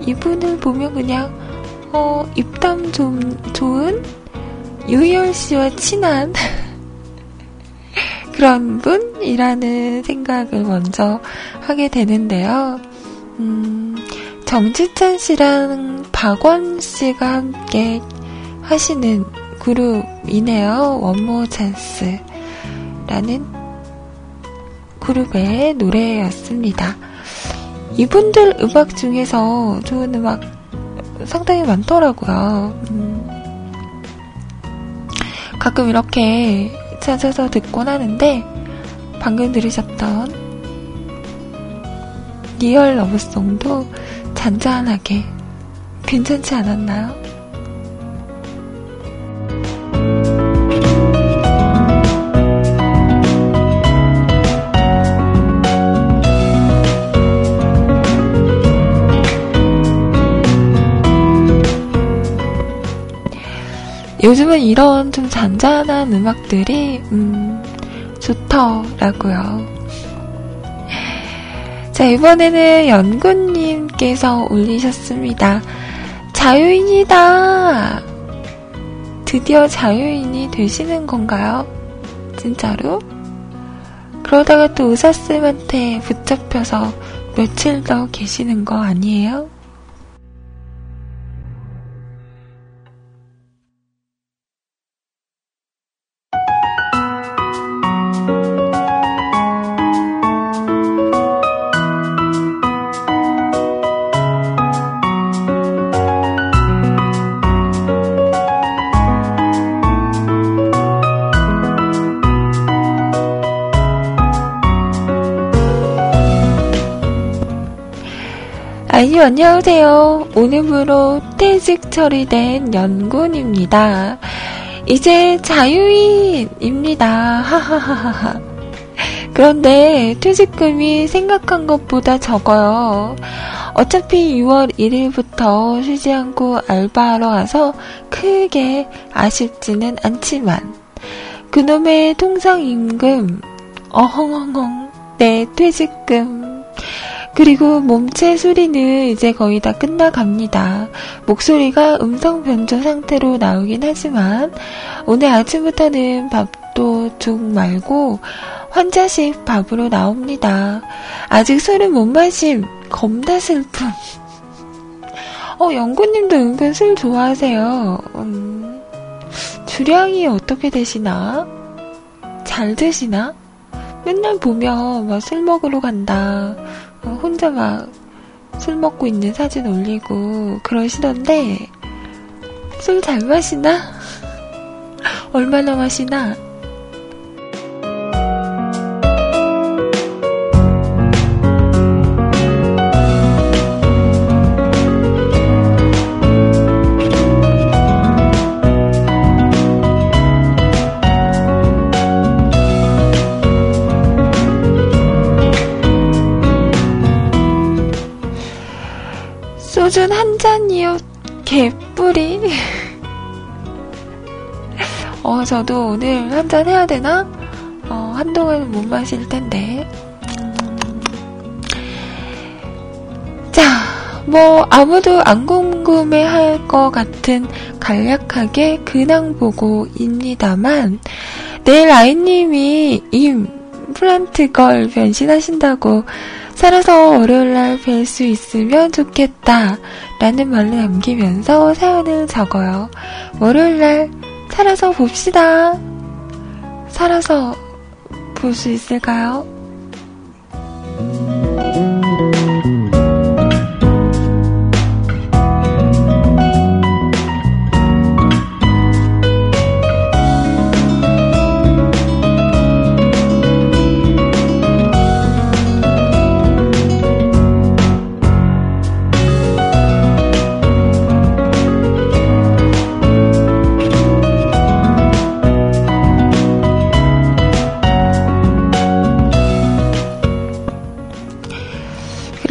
이분을 보면 그냥 어, 입담 좀 좋은 유희열 씨와 친한 [laughs] 그런 분이라는 생각을 먼저 하게 되는데요. 음, 정지찬 씨랑 박원 씨가 함께 하시는 그룹이네요. 원모 찬스라는 그룹의 노래였습니다. 이분들 음악 중에서 좋은 음악 상당히 많더라고요. 음, 가끔 이렇게 찾아서 듣곤 하는데 방금 들으셨던 Real Love Song도 잔잔하게 괜찮지 않았나요? 요즘은 이런 좀 잔잔한 음악들이 음, 좋더라고요. 자, 이번에는 연구님께서 올리셨습니다. 자유인이다! 드디어 자유인이 되시는 건가요? 진짜로? 그러다가 또 의사쌤한테 붙잡혀서 며칠 더 계시는 거 아니에요? 안녕하세요. 오늘부로 퇴직 처리된 연군입니다. 이제 자유인입니다. 그런데 퇴직금이 생각한 것보다 적어요. 어차피 6월 1일부터 쉬지 않고 알바하러 가서 크게 아쉽지는 않지만 그놈의 통상임금 어헝헝헝 내 퇴직금 그리고 몸체 수리는 이제 거의 다 끝나갑니다. 목소리가 음성 변조 상태로 나오긴 하지만 오늘 아침부터는 밥도 죽 말고 환자식 밥으로 나옵니다. 아직 술은 못 마심. 겁나 슬픔. 어, 연구님도 은근 술 좋아하세요. 음, 주량이 어떻게 되시나? 잘 드시나? 맨날 보면 막 술 먹으러 간다. 어, 혼자 막 술 먹고 있는 사진 올리고 그러시던데 술 잘 마시나? [laughs] 얼마나 마시나? 소준 한 잔이요. 개뿌리. 어, 저도 오늘 한 잔 해야 되나? 어, 한동안 못 마실 텐데. 자, 뭐, 아무도 안 궁금해 할 것 같은 간략하게 근황 보고입니다만, 내일 아이님이 임 플란트 걸 변신하신다고 살아서 월요일날 뵐 수 있으면 좋겠다. 라는 말을 남기면서 사연을 적어요. 월요일날 살아서 봅시다. 살아서 볼 수 있을까요?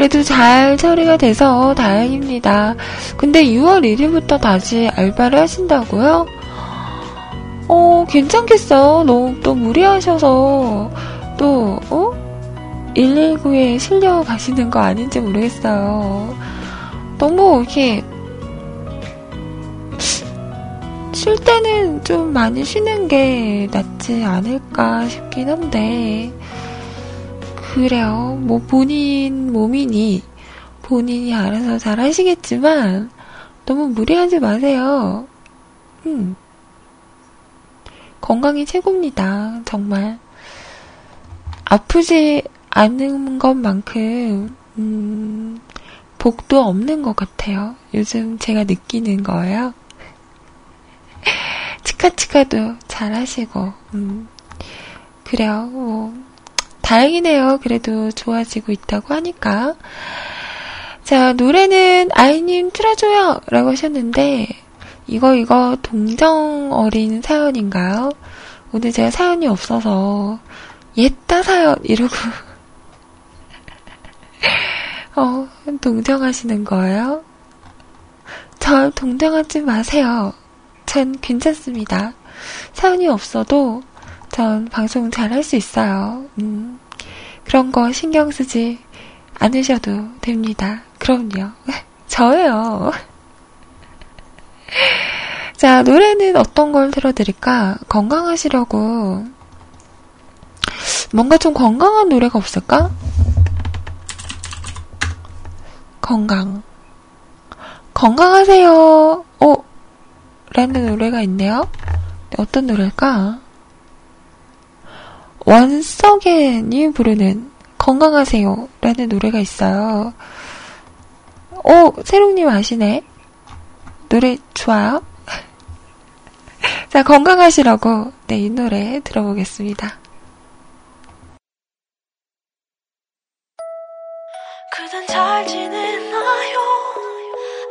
그래도 잘 처리가 돼서 다행입니다. 근데 6월 1일부터 다시 알바를 하신다고요? 어, 괜찮겠어. 너무 또 무리하셔서 또, 어? 119에 실려 가시는 거 아닌지 모르겠어요. 너무 이렇게 쉴 때는 좀 많이 쉬는 게 낫지 않을까 싶긴 한데, 그래요. 뭐 본인 몸이니 본인이 알아서 잘 하시겠지만, 너무 무리하지 마세요. 음. 건강이 최고입니다. 정말. 아프지 않은 것만큼, 음, 복도 없는 것 같아요. 요즘 제가 느끼는 거예요. [laughs] 치카치카도 잘 하시고, 음, 그래요. 뭐, 다행이네요. 그래도 좋아지고 있다고 하니까. 자, 노래는 아이님 틀어줘요! 라고 하셨는데, 이거, 이거, 동정 어린 사연인가요? 오늘 제가 사연이 없어서, 옛다 사연! 이러고, [laughs] 어, 동정하시는 거예요? 절 동정하지 마세요. 전 괜찮습니다. 사연이 없어도 전 방송 잘 할 수 있어요. 음, 그런 거 신경 쓰지 않으셔도 됩니다. 그럼요. [laughs] 저예요. [laughs] 자, 노래는 어떤 걸 틀어드릴까? 건강하시려고. 뭔가 좀 건강한 노래가 없을까? 건강. 건강하세요. 어, 라는 노래가 있네요. 어떤 노래일까? 원석엔이 부르는 건강하세요 라는 노래가 있어요. 오, 세롱님 아시네? 노래 좋아요? [laughs] 자, 건강하시라고, 네, 이 노래 들어보겠습니다. 그댄 잘 지내나요?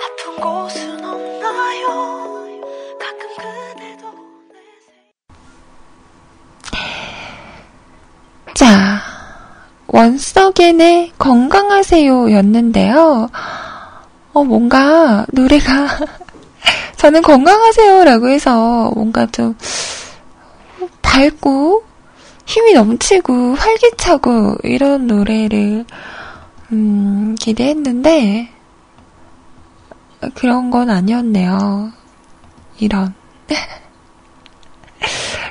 아픈 곳은 자, 원석엔의 건강하세요 였는데요. 어, 뭔가 노래가, [laughs] 저는 건강하세요 라고 해서 뭔가 좀 밝고 힘이 넘치고 활기차고 이런 노래를, 음, 기대했는데, 그런 건 아니었네요. 이런. [laughs]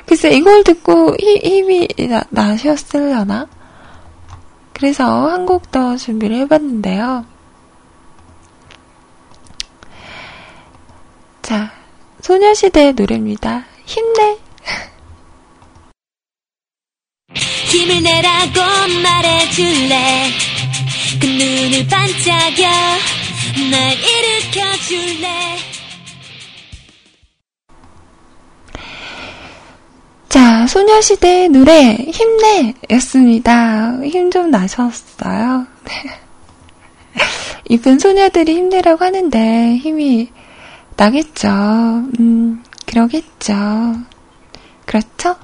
글쎄, 이걸 듣고 힘, 힘이 나, 나셨으려나? 그래서 한 곡 더 준비를 해봤는데요. 자, 소녀시대의 노래입니다. 힘내! 힘을 내라고 말해줄래 그 눈을 반짝여 날 일으켜줄래 자, 소녀시대의 노래, 힘내! 였습니다. 힘 좀 나셨어요? [laughs] 이쁜 소녀들이 힘내라고 하는데 힘이 나겠죠. 음, 그러겠죠. 그렇죠?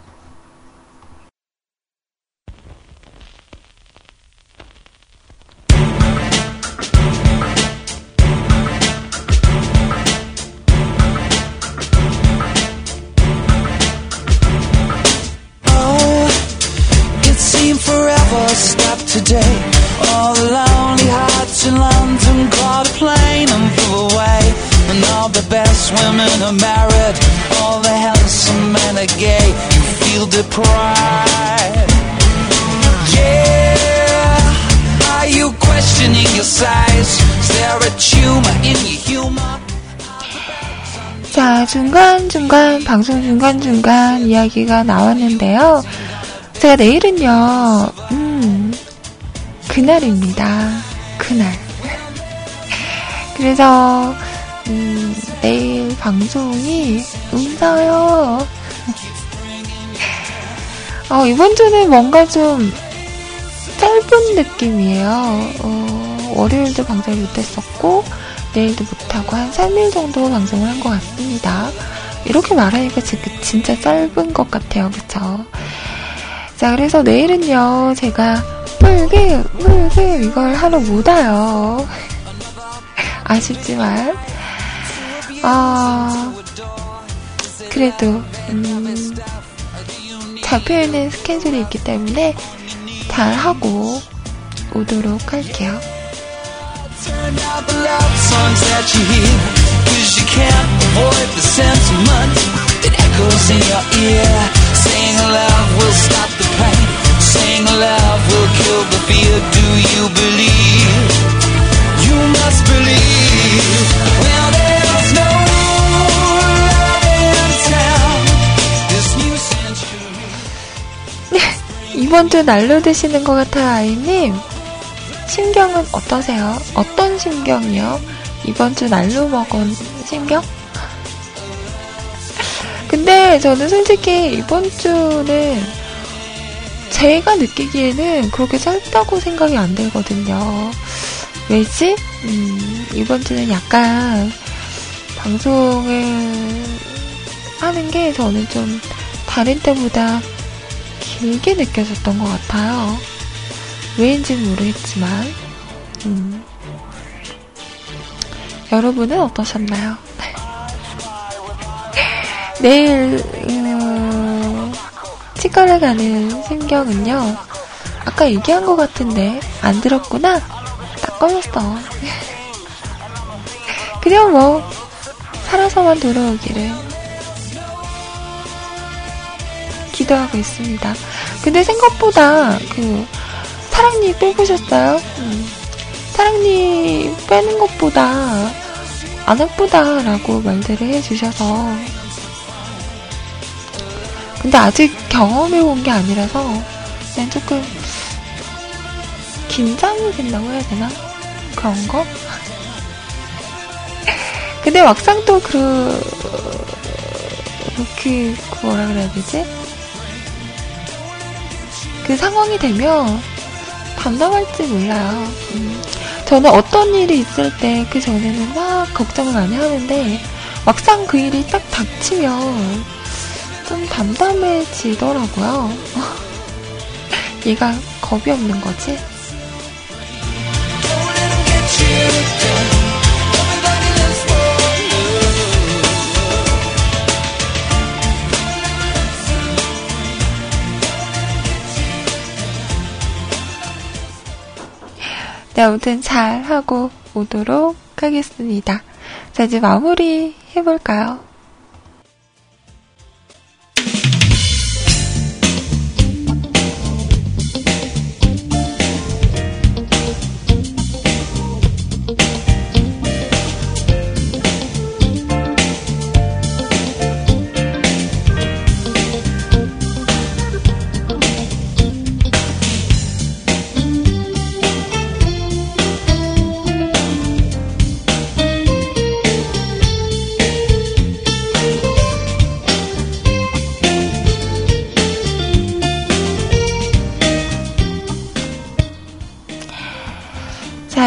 Forever stopped today. All the lonely hearts in London caught a plane and flew away. And all the best women are married, all the handsome men are gay. You feel deprived. Yeah, are you questioning your size? Is there a tumor in your humor? 자, 중간중간, 방송 중간중간 이야기가 나왔는데요. 제가 내일은요, 음, 그날입니다. 그날. 그래서, 음, 내일 방송이 없어요. 어, 이번 주는 뭔가 좀 짧은 느낌이에요. 어, 월요일도 방송을 못했었고, 내일도 못하고 한 3일 정도 방송을 한 것 같습니다. 이렇게 말하니까 지- 진짜 짧은 것 같아요. 그쵸? 자, 그래서 내일은요, 제가 물길, 물길, 이걸 하러 못 와요. [laughs] 아쉽지만, 아, 그래도, 음, 잡혀있는 스케줄이 있기 때문에 잘 하고 오도록 할게요. 이번 주 날로 드시는 것 같아요, 아이님. 신경은 어떠세요? 어떤 신경이요? 이번 주 날로 먹은 신경? 근데 저는 솔직히 이번 주는 제가 느끼기에는 그렇게 짧다고 생각이 안 들거든요. 왜지? 음, 이번 주는 약간 방송을 하는 게 저는 좀 다른 때보다 길게 느껴졌던 것 같아요. 왜인지는 모르겠지만, 음. 여러분은 어떠셨나요? 내일, 음, 치과를 가는 심경은요, 아까 얘기한 것 같은데, 안 들었구나? 딱 꺼졌어. [laughs] 그냥 뭐, 살아서만 돌아오기를 기도하고 있습니다. 근데 생각보다 그 사랑니 뽑으셨어요? 음. 사랑니 빼는 것보다 안 아프다라고 말들을 해주셔서 근데 아직 경험해본 게 아니라서 그냥 조금 긴장이 된다고 해야 되나? 그런 거? [laughs] 근데 막상 또 그, 그, 그 뭐라 그래야 되지? 그 상황이 되면 담담할지 몰라요. 음. 저는 어떤 일이 있을 때 그 전에는 막 걱정을 많이 하는데 막상 그 일이 딱 닥치면 좀 담담해지더라고요. [laughs] 얘가 겁이 없는 거지? 네, 아무튼 잘 하고 오도록 하겠습니다. 자, 이제 마무리 해볼까요?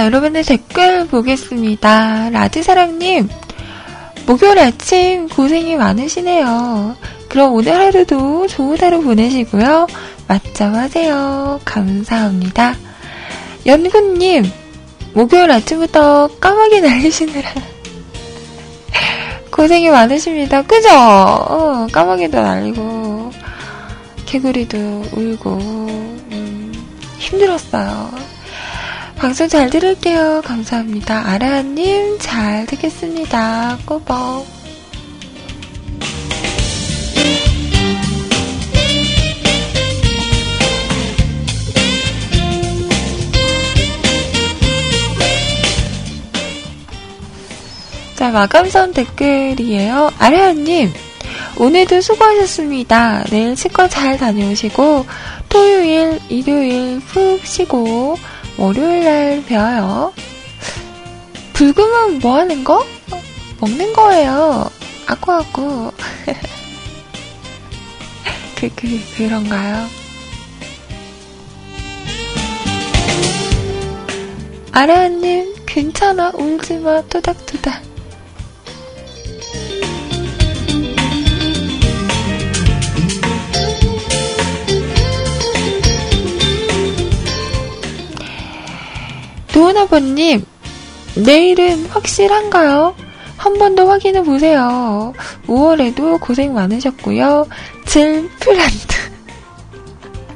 여러분의 댓글 보겠습니다. 라드사랑님, 목요일 아침 고생이 많으시네요. 그럼 오늘 하루도 좋은 하루 보내시고요. 맞점 하세요. 감사합니다. 연구님, 목요일 아침부터 까마귀 날리시느라 [laughs] 고생이 많으십니다. 그죠? 어, 까마귀도 날리고, 개구리도 울고, 음, 힘들었어요. 방송 잘 들을게요. 감사합니다. 아라님, 잘 듣겠습니다. 꼬박. 자, 마감선 댓글이에요. 아라님, 오늘도 수고하셨습니다. 내일 치과 잘 다녀오시고, 토요일, 일요일 푹 쉬고, 월요일 날 뵈어요. 불금은 뭐 하는 거? 먹는 거예요. 아구아구. [laughs] 그, 그, 그런가요? 아라님, 괜찮아. 울지 마. 토닥토닥. 도은아버님, 내일은 확실한가요? 한 번 더 확인해 보세요. 5월에도 고생 많으셨고요. 질플란트.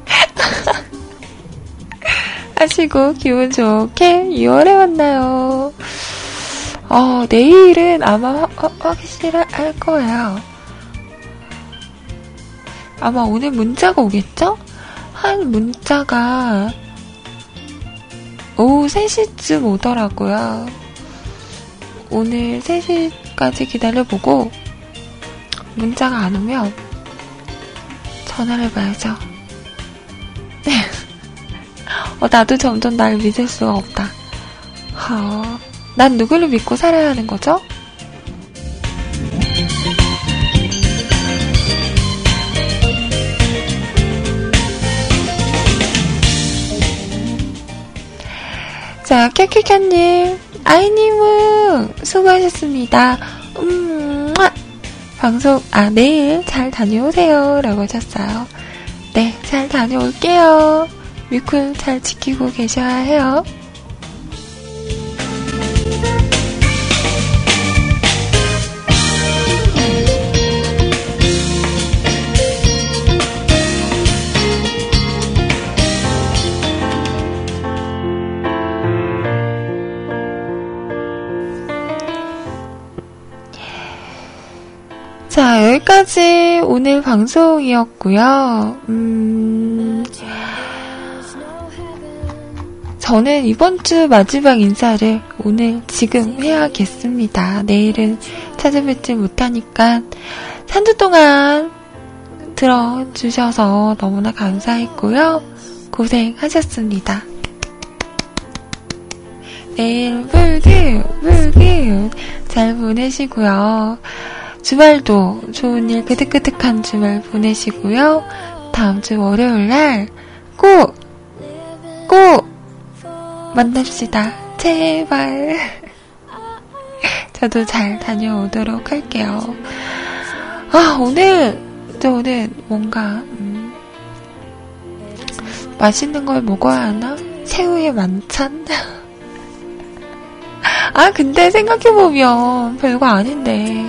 [laughs] 하시고 기분 좋게 2월에 만나요. 어, 내일은 아마 확, 확실할 거예요. 아마 오늘 문자가 오겠죠? 한 문자가 오후 3시쯤 오더라고요. 오늘 3시까지 기다려보고 문자가 안 오면 전화를 해봐야죠. [laughs] 어, 나도 점점 날 믿을 수가 없다. 어, 난 누구를 믿고 살아야 하는 거죠? 자, 캬캬캬님, 아이님은 수고하셨습니다. 음, 방송, 아, 내일 잘 다녀오세요. 라고 하셨어요. 네, 잘 다녀올게요. 위쿨 잘 지키고 계셔야 해요. 여기까지 오늘 방송이었고요. 음, 저는 이번 주 마지막 인사를 오늘 지금 해야겠습니다. 내일은 찾아뵙지 못하니까 한주 동안 들어주셔서 너무나 감사했고요. 고생하셨습니다. 내일 불기, 불기 잘 보내시고요. 주말도 좋은 일 끄득끄득한 주말 보내시고요. 다음 주 월요일 날 꼭, 꼭 만납시다. 제발. [laughs] 저도 잘 다녀오도록 할게요. 아, 오늘, 저는 뭔가, 음, 맛있는 걸 먹어야 하나? 새우의 만찬? [laughs] 아, 근데 생각해보면 별거 아닌데.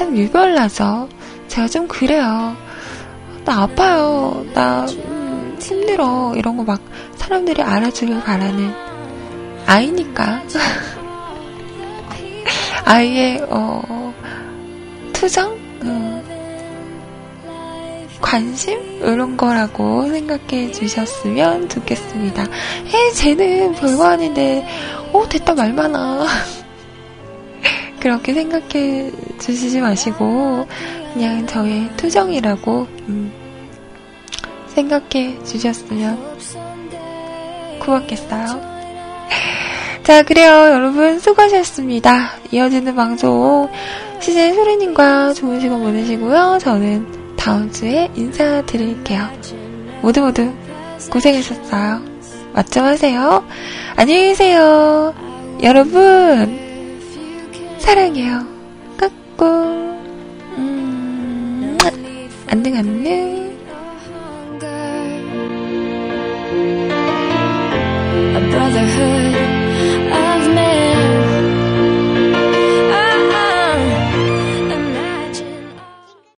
참 유별나죠. 제가 좀 그래요. 나 아파요. 나 음, 힘들어. 이런 거 막 사람들이 알아주길 바라는 아이니까. [laughs] 아이의 어, 투정, 음, 관심 이런 거라고 생각해 주셨으면 좋겠습니다. 에, 쟤는 별거 아닌데, 어 됐다 말 많아. [laughs] 그렇게 생각해 주시지 마시고 그냥 저의 투정이라고 음, 생각해 주셨으면 고맙겠어요. [laughs] 자, 그래요. 여러분 수고하셨습니다. 이어지는 방송 시즌 소리님과 좋은 시간 보내시고요. 저는 다음 주에 인사드릴게요. 모두 모두 고생하셨어요. 맞점 하세요. 안녕히 계세요. 여러분, 사랑해요. 까꿍. 음, 안녕, 안녕. brotherhood